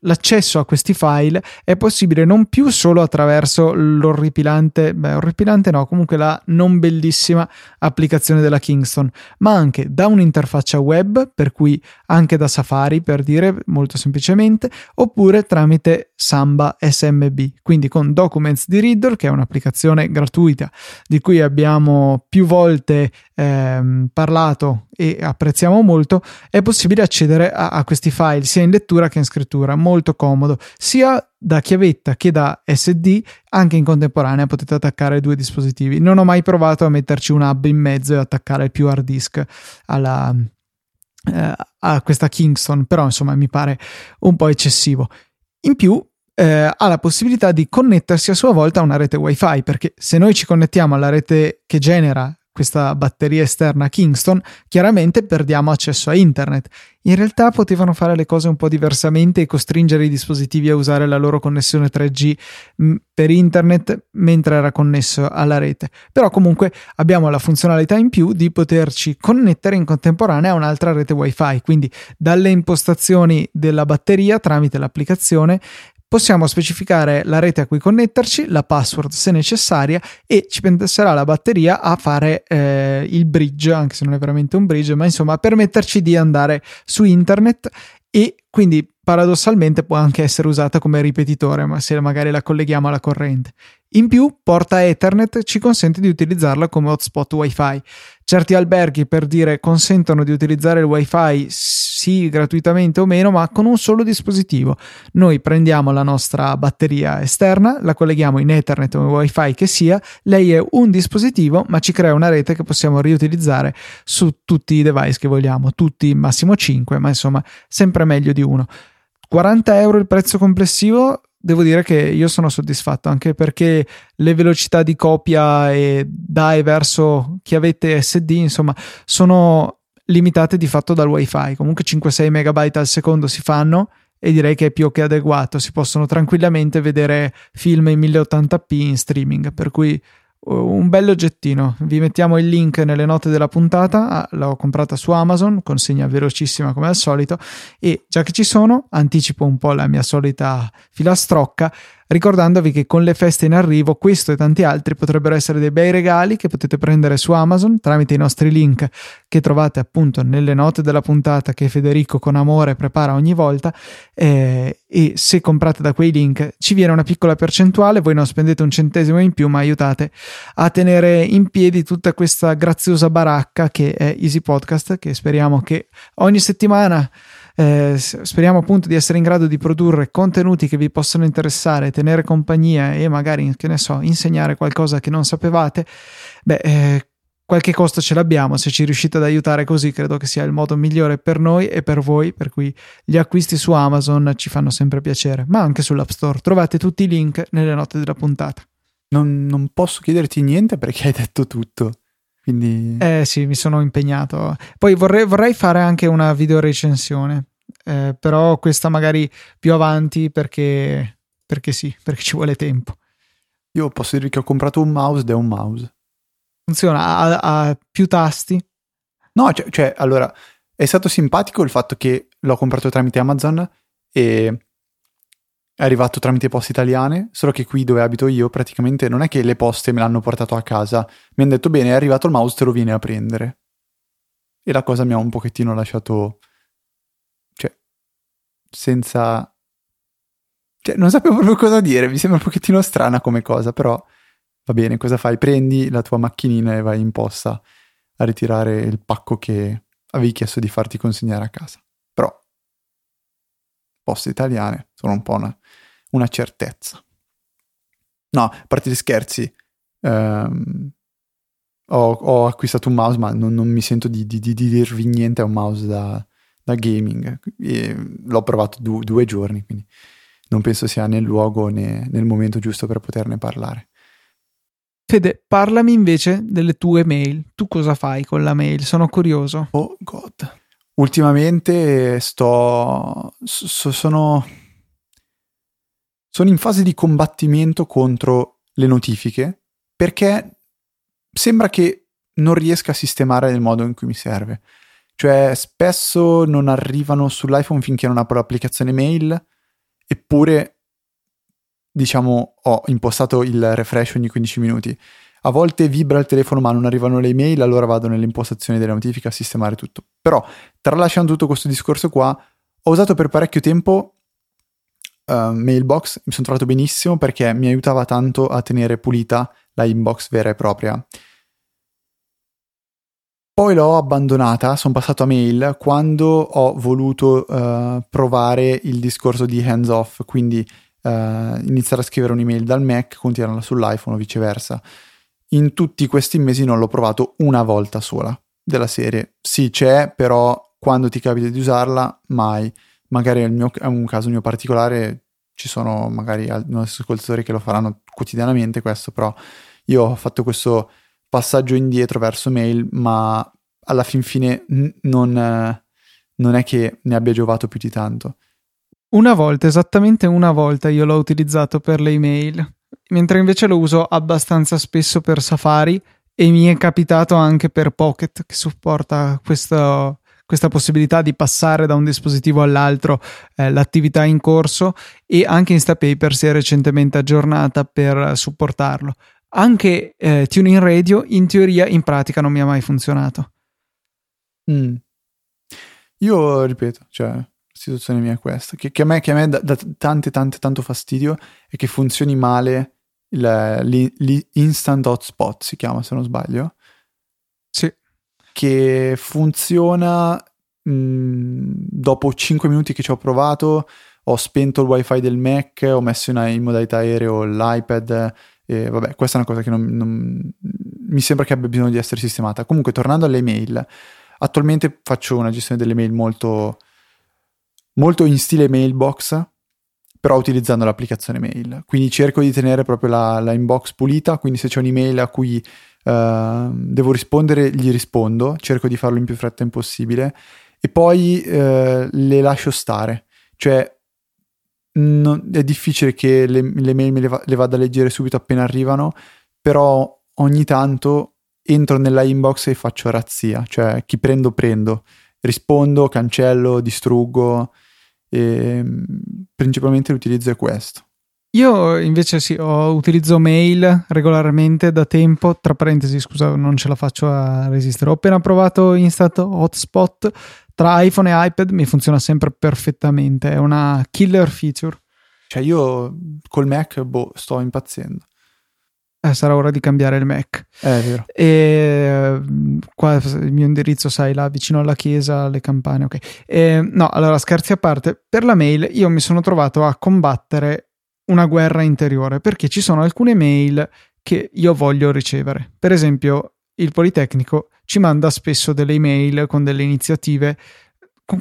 l'accesso a questi file è possibile non più solo attraverso l'orripilante, beh, orripilante no, comunque la non bellissima applicazione della Kingston, ma anche da un'interfaccia web, per cui anche da Safari, per dire molto semplicemente, oppure tramite Samba SMB, quindi con Documents di Riddle, che è un'applicazione gratuita di cui abbiamo più volte ehm, parlato e apprezziamo molto, è possibile accedere a, a, questi file sia in lettura che in scrittura, molto comodo, sia da chiavetta che da SD, anche in contemporanea potete attaccare due dispositivi. Non ho mai provato a metterci un hub in mezzo e attaccare più hard disk alla, eh, a questa Kingston, però insomma mi pare un po' eccessivo. In più eh, ha la possibilità di connettersi a sua volta a una rete wifi perché se noi ci connettiamo alla rete che genera questa batteria esterna Kingston, chiaramente perdiamo accesso a internet. In realtà potevano fare le cose un po' diversamente e costringere i dispositivi a usare la loro connessione 3G mm, per internet mentre era connesso alla rete. Però comunque abbiamo la funzionalità in più di poterci connettere in contemporanea a un'altra rete wifi, quindi dalle impostazioni della batteria tramite l'applicazione possiamo specificare la rete a cui connetterci, la password se necessaria e ci penserà la batteria a fare eh, il bridge, anche se non è veramente un bridge, ma insomma permetterci di andare su internet e quindi paradossalmente può anche essere usata come ripetitore, ma se magari la colleghiamo alla corrente. In più, porta Ethernet ci consente di utilizzarla come hotspot WiFi. Certi alberghi, per dire, consentono di utilizzare il WiFi sì gratuitamente o meno, ma con un solo dispositivo. Noi prendiamo la nostra batteria esterna, la colleghiamo in Ethernet o WiFi che sia, lei è un dispositivo, ma ci crea una rete che possiamo riutilizzare su tutti i device che vogliamo, tutti massimo 5, ma insomma sempre meglio di uno. 40 euro il prezzo complessivo, devo dire che io sono soddisfatto anche perché le velocità di copia e da e verso chiavette SD insomma sono limitate di fatto dal wifi. Comunque 5-6 megabyte al secondo si fanno e direi che è più che adeguato. Si possono tranquillamente vedere film in 1080p in streaming, per cui un bel oggettino. Vi mettiamo il link nelle note della puntata. Ah, l'ho comprata su Amazon, consegna velocissima come al solito. E già che ci sono, anticipo un po' la mia solita filastrocca ricordandovi che con le feste in arrivo questo e tanti altri potrebbero essere dei bei regali che potete prendere su Amazon tramite i nostri link che trovate appunto nelle note della puntata che Federico con amore prepara ogni volta eh, e se comprate da quei link ci viene una piccola percentuale, voi non spendete un centesimo in più ma aiutate a tenere in piedi tutta questa graziosa baracca che è Easy Podcast che speriamo che ogni settimana eh, speriamo appunto di essere in grado di produrre contenuti che vi possano interessare, tenere compagnia e magari, che ne so, insegnare qualcosa che non sapevate. Beh, eh, qualche costo ce l'abbiamo, se ci riuscite ad aiutare così credo che sia il modo migliore per noi e per voi, per cui gli acquisti su Amazon ci fanno sempre piacere, ma anche sull'App Store. Trovate tutti i link nelle note della puntata. Non, non posso chiederti niente perché hai detto tutto. Quindi... Eh sì, mi sono impegnato. Poi vorrei, vorrei fare anche una video recensione, eh, però questa magari più avanti perché, perché sì, perché ci vuole tempo. Io posso dirvi che ho comprato un mouse ed è un mouse. Funziona, ha, ha più tasti? No, cioè, cioè, allora, è stato simpatico il fatto che l'ho comprato tramite Amazon e è arrivato tramite poste italiane, solo che qui dove abito io praticamente non è che le poste me l'hanno portato a casa, mi hanno detto bene è arrivato il mouse, te lo vieni a prendere. E la cosa mi ha un pochettino lasciato, cioè, senza... Cioè, non sapevo proprio cosa dire, mi sembra un pochettino strana come cosa, però va bene, cosa fai? Prendi la tua macchinina e vai in posta a ritirare il pacco che avevi chiesto di farti consegnare a casa. Però poste italiane sono un po' una, una certezza. No, a parte gli scherzi, ehm, ho, ho, acquistato un mouse, ma non, non mi sento di, di, di, dirvi niente, è un mouse da, da gaming. E l'ho provato du, due giorni, quindi non penso sia nel luogo né nel momento giusto per poterne parlare. Fede, parlami invece delle tue mail. Tu cosa fai con la mail? Sono curioso. Oh god. Ultimamente sto so, sono sono in fase di combattimento contro le notifiche perché sembra che non riesca a sistemare nel modo in cui mi serve. Cioè, spesso non arrivano sull'iPhone finché non apro l'applicazione mail, eppure, diciamo, ho impostato il refresh ogni 15 minuti. A volte vibra il telefono ma non arrivano le email, allora vado nelle impostazioni delle notifiche a sistemare tutto. Però, tralasciando tutto questo discorso qua, ho usato per parecchio tempo uh, Mailbox, mi sono trovato benissimo perché mi aiutava tanto a tenere pulita la inbox vera e propria. Poi l'ho abbandonata, sono passato a mail quando ho voluto uh, provare il discorso di hands off, quindi uh, iniziare a scrivere un'email dal Mac, continuarla sull'iPhone o viceversa. In tutti questi mesi non l'ho provato una volta sola della serie. Sì, c'è, però quando ti capita di usarla, mai. Magari è, mio, è un caso mio particolare, ci sono magari nostri ascoltatori che lo faranno quotidianamente questo, però io ho fatto questo passaggio indietro verso mail, ma alla fin fine non, non è che ne abbia giovato più di tanto. Una volta, esattamente una volta, io l'ho utilizzato per le email, mentre invece lo uso abbastanza spesso per Safari e mi è capitato anche per Pocket che supporta questo, questa possibilità di passare da un dispositivo all'altro eh, l'attività in corso e anche Instapaper si è recentemente aggiornata per supportarlo anche eh, Tuning Radio in teoria, in pratica non mi ha mai funzionato. Mm. Io ripeto, cioè, situazione mia è questa, che, che a me, che a me dà, dà tante, tante, tanto fastidio è che funzioni male l'instant hotspot, si chiama se non sbaglio. Che funziona mh, dopo 5 minuti che ci ho provato, ho spento il wifi del Mac, ho messo in, in modalità aereo l'iPad e vabbè, questa è una cosa che non, non, mi sembra che abbia bisogno di essere sistemata. Comunque, tornando alle mail, attualmente faccio una gestione delle mail molto, molto in stile mailbox, però utilizzando l'applicazione mail. Quindi cerco di tenere proprio la, la inbox pulita, quindi se c'è un'email a cui uh, devo rispondere, gli rispondo, cerco di farlo in più fretta possibile e poi uh, le lascio stare. Cioè, non, è difficile che le, le mail le, va, le, vada a leggere subito appena arrivano, però ogni tanto entro nella inbox e faccio razzia, cioè chi prendo prendo, rispondo, cancello, distruggo e principalmente l'utilizzo è questo. Io invece sì, ho, utilizzo mail regolarmente da tempo, tra parentesi scusa non ce la faccio a resistere, ho appena provato Instant Hotspot tra iPhone e iPad mi funziona sempre perfettamente, è una killer feature. Cioè io col Mac boh, sto impazzendo. Eh, sarà ora di cambiare il Mac. Eh, è vero. E qua il mio indirizzo, sai, là vicino alla chiesa, alle campane, ok. E, no, allora scherzi a parte, per la mail io mi sono trovato a combattere una guerra interiore perché ci sono alcune mail che io voglio ricevere. Per esempio, il Politecnico ci manda spesso delle email con delle iniziative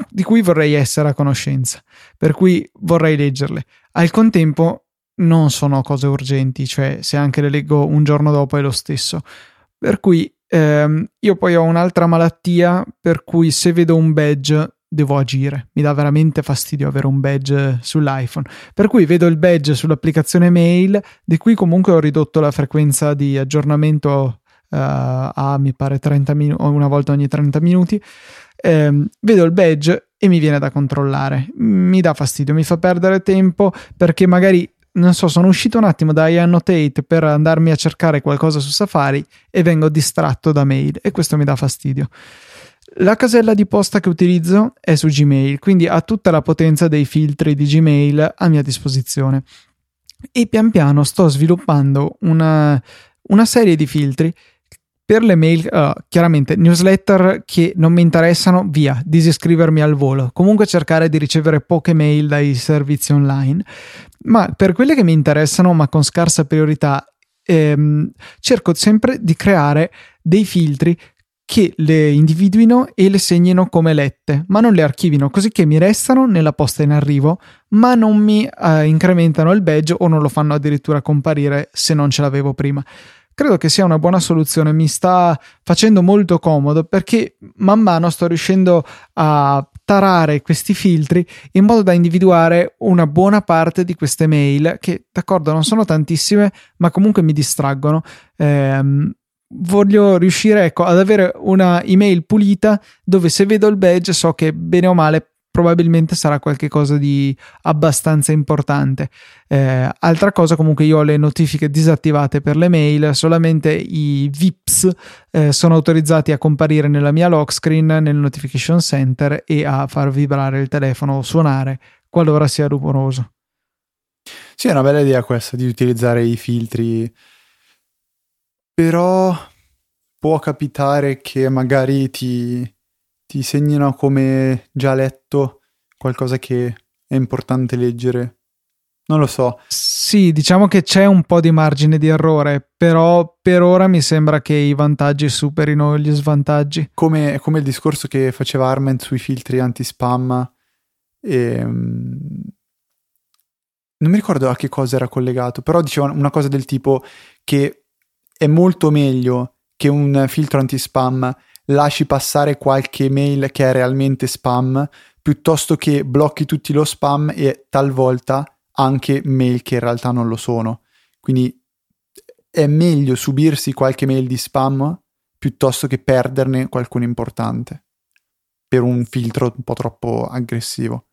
di cui vorrei essere a conoscenza, per cui vorrei leggerle. Al contempo non sono cose urgenti, cioè se anche le leggo un giorno dopo è lo stesso. Per cui ehm, io poi ho un'altra malattia per cui se vedo un badge devo agire. Mi dà veramente fastidio avere un badge sull'iPhone. Per cui vedo il badge sull'applicazione mail, di cui comunque ho ridotto la frequenza di aggiornamento uh, a mi pare 30 minuti, una volta ogni 30 minuti, eh, vedo il badge e mi viene da controllare. Mi dà fastidio, mi fa perdere tempo perché magari non so, sono uscito un attimo da iAnnotate per andarmi a cercare qualcosa su Safari e vengo distratto da mail e questo mi dà fastidio. La casella di posta che utilizzo è su Gmail, quindi ha tutta la potenza dei filtri di Gmail a mia disposizione. E pian piano sto sviluppando una, una serie di filtri per le mail, uh, chiaramente newsletter che non mi interessano, via, disiscrivermi al volo. Comunque cercare di ricevere poche mail dai servizi online. Ma per quelle che mi interessano, ma con scarsa priorità, ehm, cerco sempre di creare dei filtri che le individuino e le segnino come lette, ma non le archivino, così che mi restano nella posta in arrivo, ma non mi eh, incrementano il badge o non lo fanno addirittura comparire se non ce l'avevo prima. Credo che sia una buona soluzione, mi sta facendo molto comodo perché man mano sto riuscendo a tarare questi filtri in modo da individuare una buona parte di queste mail che d'accordo non sono tantissime ma comunque mi distraggono ehm, voglio riuscire ecco, ad avere una email pulita dove se vedo il badge so che bene o male probabilmente sarà qualcosa di abbastanza importante. Eh, altra cosa, comunque, io ho le notifiche disattivate per le mail, solamente i VIPs eh, sono autorizzati a comparire nella mia lock screen, nel notification center e a far vibrare il telefono o suonare qualora sia rumoroso. Sì, è una bella idea questa di utilizzare i filtri però può capitare che magari ti, ti segnino come già letto qualcosa che è importante leggere. Non lo so. Sì, diciamo che c'è un po' di margine di errore, però per ora mi sembra che i vantaggi superino gli svantaggi. Come, come il discorso che faceva Arment sui filtri anti-spam. E, ehm, non mi ricordo a che cosa era collegato, però diceva una cosa del tipo che è molto meglio che un filtro anti-spam lasci passare qualche mail che è realmente spam piuttosto che blocchi tutti lo spam e talvolta anche mail che in realtà non lo sono. Quindi è meglio subirsi qualche mail di spam piuttosto che perderne qualcuno importante per un filtro un po' troppo aggressivo.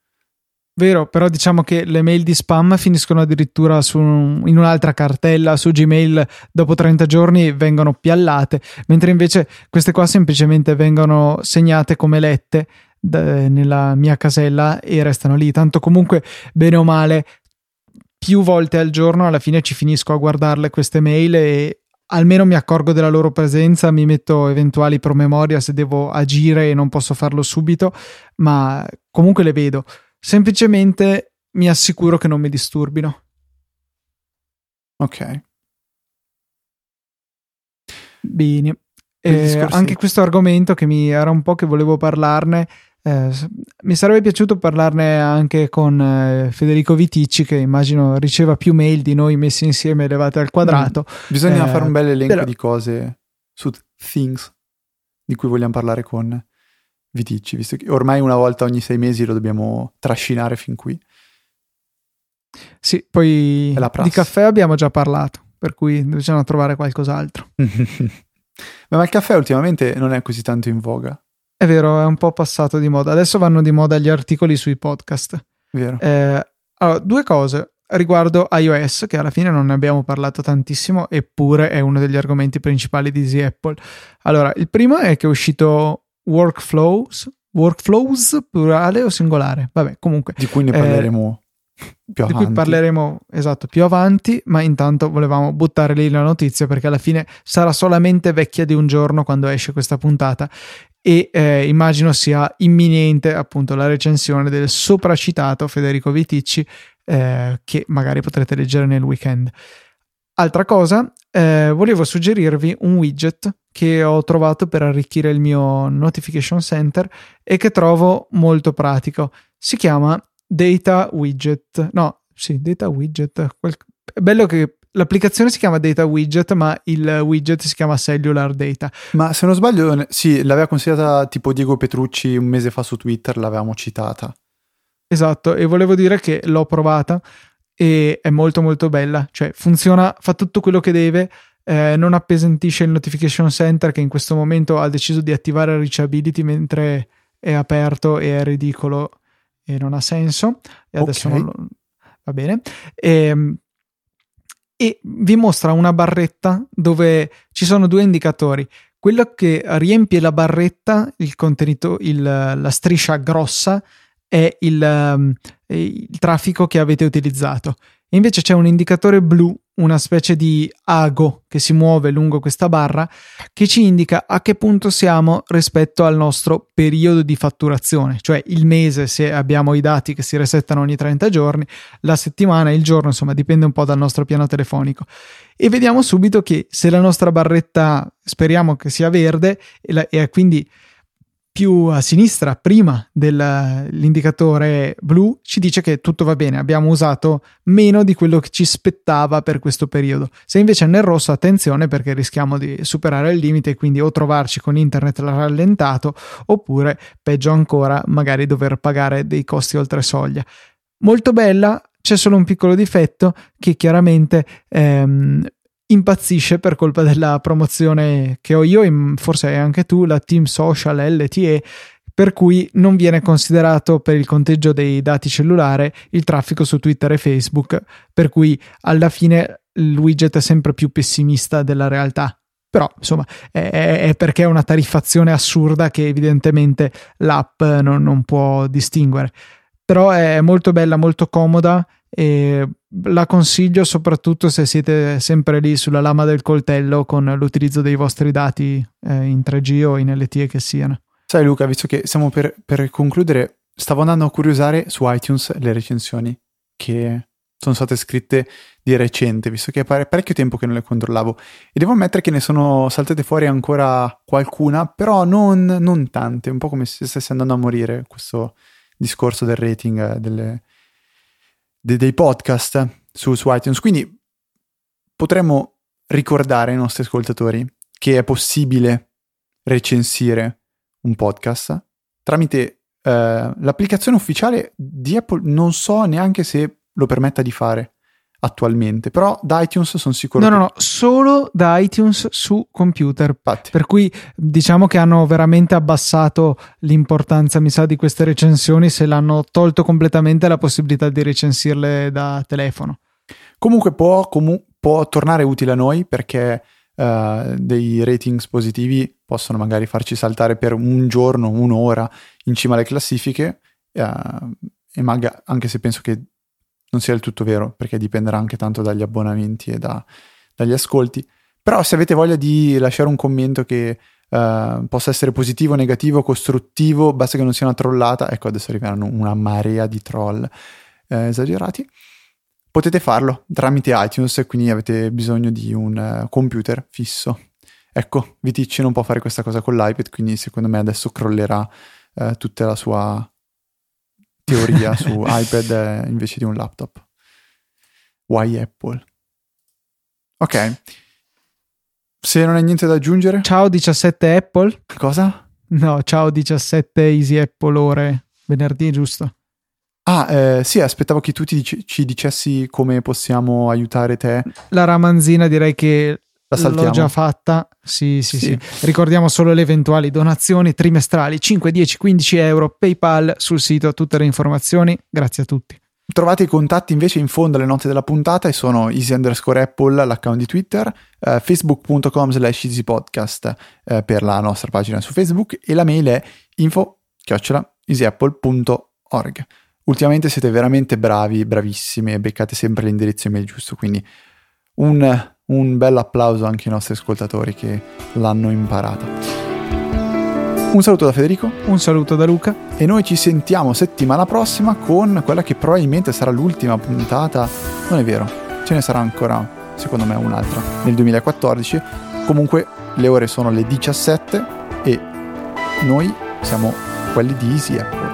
Vero, però diciamo che le mail di spam finiscono addirittura su, in un'altra cartella su Gmail dopo 30 giorni vengono piallate, mentre invece queste qua semplicemente vengono segnate come lette d- nella mia casella e restano lì. Tanto comunque, bene o male, più volte al giorno alla fine ci finisco a guardarle queste mail e almeno mi accorgo della loro presenza, mi metto eventuali promemoria se devo agire e non posso farlo subito, ma comunque le vedo. Semplicemente mi assicuro che non mi disturbino. Ok. Bene. Eh, anche questo argomento che mi era un po' che volevo parlarne. Eh, mi sarebbe piaciuto parlarne anche con eh, Federico Viticci, che immagino riceva più mail di noi messi insieme elevate al quadrato. Mm. Bisogna fare un bel elenco però... di cose su Things di cui vogliamo parlare con Viticci, visto che ormai una volta ogni sei mesi lo dobbiamo trascinare fin qui. Sì, poi di caffè abbiamo già parlato, per cui bisogna trovare qualcos'altro. Ma il caffè ultimamente non è così tanto in voga. È vero, è un po' passato di moda. Adesso vanno di moda gli articoli sui podcast. Vero. Eh, allora, due cose riguardo iOS, che alla fine non ne abbiamo parlato tantissimo, eppure è uno degli argomenti principali di Easy Apple. Allora, il primo è che è uscito workflows, workflows plurale o singolare? Vabbè, comunque. Di cui ne parleremo eh, più avanti. Di cui parleremo, esatto, più avanti, ma intanto volevamo buttare lì la notizia perché alla fine sarà solamente vecchia di un giorno quando esce questa puntata e eh, immagino sia imminente appunto la recensione del sopracitato Federico Viticci eh, che magari potrete leggere nel weekend. Altra cosa, eh, volevo suggerirvi un widget che ho trovato per arricchire il mio notification center e che trovo molto pratico. Si chiama Data Widget. No, sì, Data Widget. È bello che l'applicazione si chiama Data Widget, ma il widget si chiama Cellular Data. Ma se non sbaglio, sì, l'aveva consigliata tipo Diego Petrucci un mese fa su Twitter, l'avevamo citata. Esatto, e volevo dire che l'ho provata e è molto molto bella, cioè funziona, fa tutto quello che deve, eh, non appesantisce il notification center che in questo momento ha deciso di attivare reachability mentre è aperto e è ridicolo e non ha senso. E adesso okay. lo, va bene. E, ehm, e vi mostra una barretta dove ci sono due indicatori. Quello che riempie la barretta il contenuto il, la striscia grossa è il, um, il traffico che avete utilizzato. invece c'è un indicatore blu, una specie di ago che si muove lungo questa barra che ci indica a che punto siamo rispetto al nostro periodo di fatturazione, cioè il mese se abbiamo i dati che si resettano ogni 30 giorni, la settimana, il giorno, insomma dipende un po' dal nostro piano telefonico. E vediamo subito che se la nostra barretta speriamo che sia verde e, la, e quindi più a sinistra, prima dell'indicatore blu, ci dice che tutto va bene, abbiamo usato meno di quello che ci spettava per questo periodo. Se invece è nel rosso, attenzione perché rischiamo di superare il limite e quindi o trovarci con internet rallentato oppure, peggio ancora, magari dover pagare dei costi oltre soglia. Molto bella, c'è solo un piccolo difetto che chiaramente ehm, impazzisce per colpa della promozione che ho io e forse anche tu, la Team Social LTE, per cui non viene considerato per il conteggio dei dati cellulare il traffico su Twitter e Facebook, per cui alla fine il widget è sempre più pessimista della realtà. Però, insomma, è, è perché è una tariffazione assurda che evidentemente l'app non, non può distinguere. Però è molto bella, molto comoda e la consiglio soprattutto se siete sempre lì sulla lama del coltello con l'utilizzo dei vostri dati eh, in 3G o in LTE che siano. Sai Luca, visto che stiamo per, per concludere, stavo andando a curiosare su iTunes le recensioni che sono state scritte di recente, visto che è parecchio tempo che non le controllavo. E devo ammettere che ne sono saltate fuori ancora qualcuna, però non, non tante, un po' come se stesse andando a morire questo discorso del rating delle, de- dei podcast su, su iTunes. Quindi potremmo ricordare ai nostri ascoltatori che è possibile recensire un podcast tramite eh, l'applicazione ufficiale di Apple. Non so neanche se lo permetta di fare attualmente, però da iTunes sono sicuro. No, che... no, no, solo da iTunes su computer. Infatti. Per cui diciamo che hanno veramente abbassato l'importanza, mi sa, di queste recensioni se l'hanno tolto completamente la possibilità di recensirle da telefono. Comunque può, comu- può tornare utile a noi perché uh, dei ratings positivi possono magari farci saltare per un giorno, un'ora in cima alle classifiche. Uh, e maga- anche se penso che non sia del tutto vero, perché dipenderà anche tanto dagli abbonamenti e da, dagli ascolti. Però se avete voglia di lasciare un commento che uh, possa essere positivo, negativo, costruttivo, basta che non sia una trollata, ecco adesso arriveranno una marea di troll eh, esagerati, potete farlo tramite iTunes, quindi avete bisogno di un uh, computer fisso. Ecco, Viticci non può fare questa cosa con l'iPad, quindi secondo me adesso crollerà uh, tutta la sua teoria su iPad invece di un laptop. Why Apple? Ok. Se non hai niente da aggiungere. Ciao 17 Apple. Cosa? No, ciao 17 Easy Apple ore venerdì, giusto? Ah, eh, sì, aspettavo che tu dic- ci dicessi come possiamo aiutare te. La ramanzina direi che L'ho già fatta, sì, sì, sì, sì, Ricordiamo solo le eventuali donazioni trimestrali, 5, 10, 15 euro, PayPal sul sito, tutte le informazioni. Grazie a tutti. Trovate i contatti invece in fondo alle note della puntata e sono easy underscore apple, l'account di Twitter, eh, facebook.com slash easypodcast eh, per la nostra pagina su Facebook e la mail è info chiocciola easyapple.org. Ultimamente siete veramente bravi, bravissimi e beccate sempre l'indirizzo email giusto, quindi un un bel applauso anche ai nostri ascoltatori che l'hanno imparata. Un saluto da Federico. Un saluto da Luca. E noi ci sentiamo settimana prossima con quella che probabilmente sarà l'ultima puntata. Non è vero, ce ne sarà ancora, secondo me, un'altra nel 2014. Comunque le ore sono le 17 e noi siamo quelli di Easy Apple.